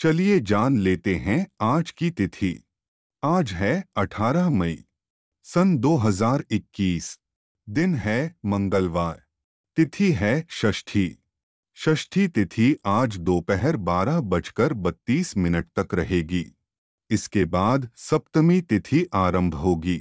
चलिए जान लेते हैं आज की तिथि। आज है 18 मई, सन 2021 दिन है मंगलवार, तिथि है षष्ठी। षष्ठी तिथि आज दोपहर बारह बजकर बत्तीस मिनट तक रहेगी। इसके बाद सप्तमी तिथि आरंभ होगी।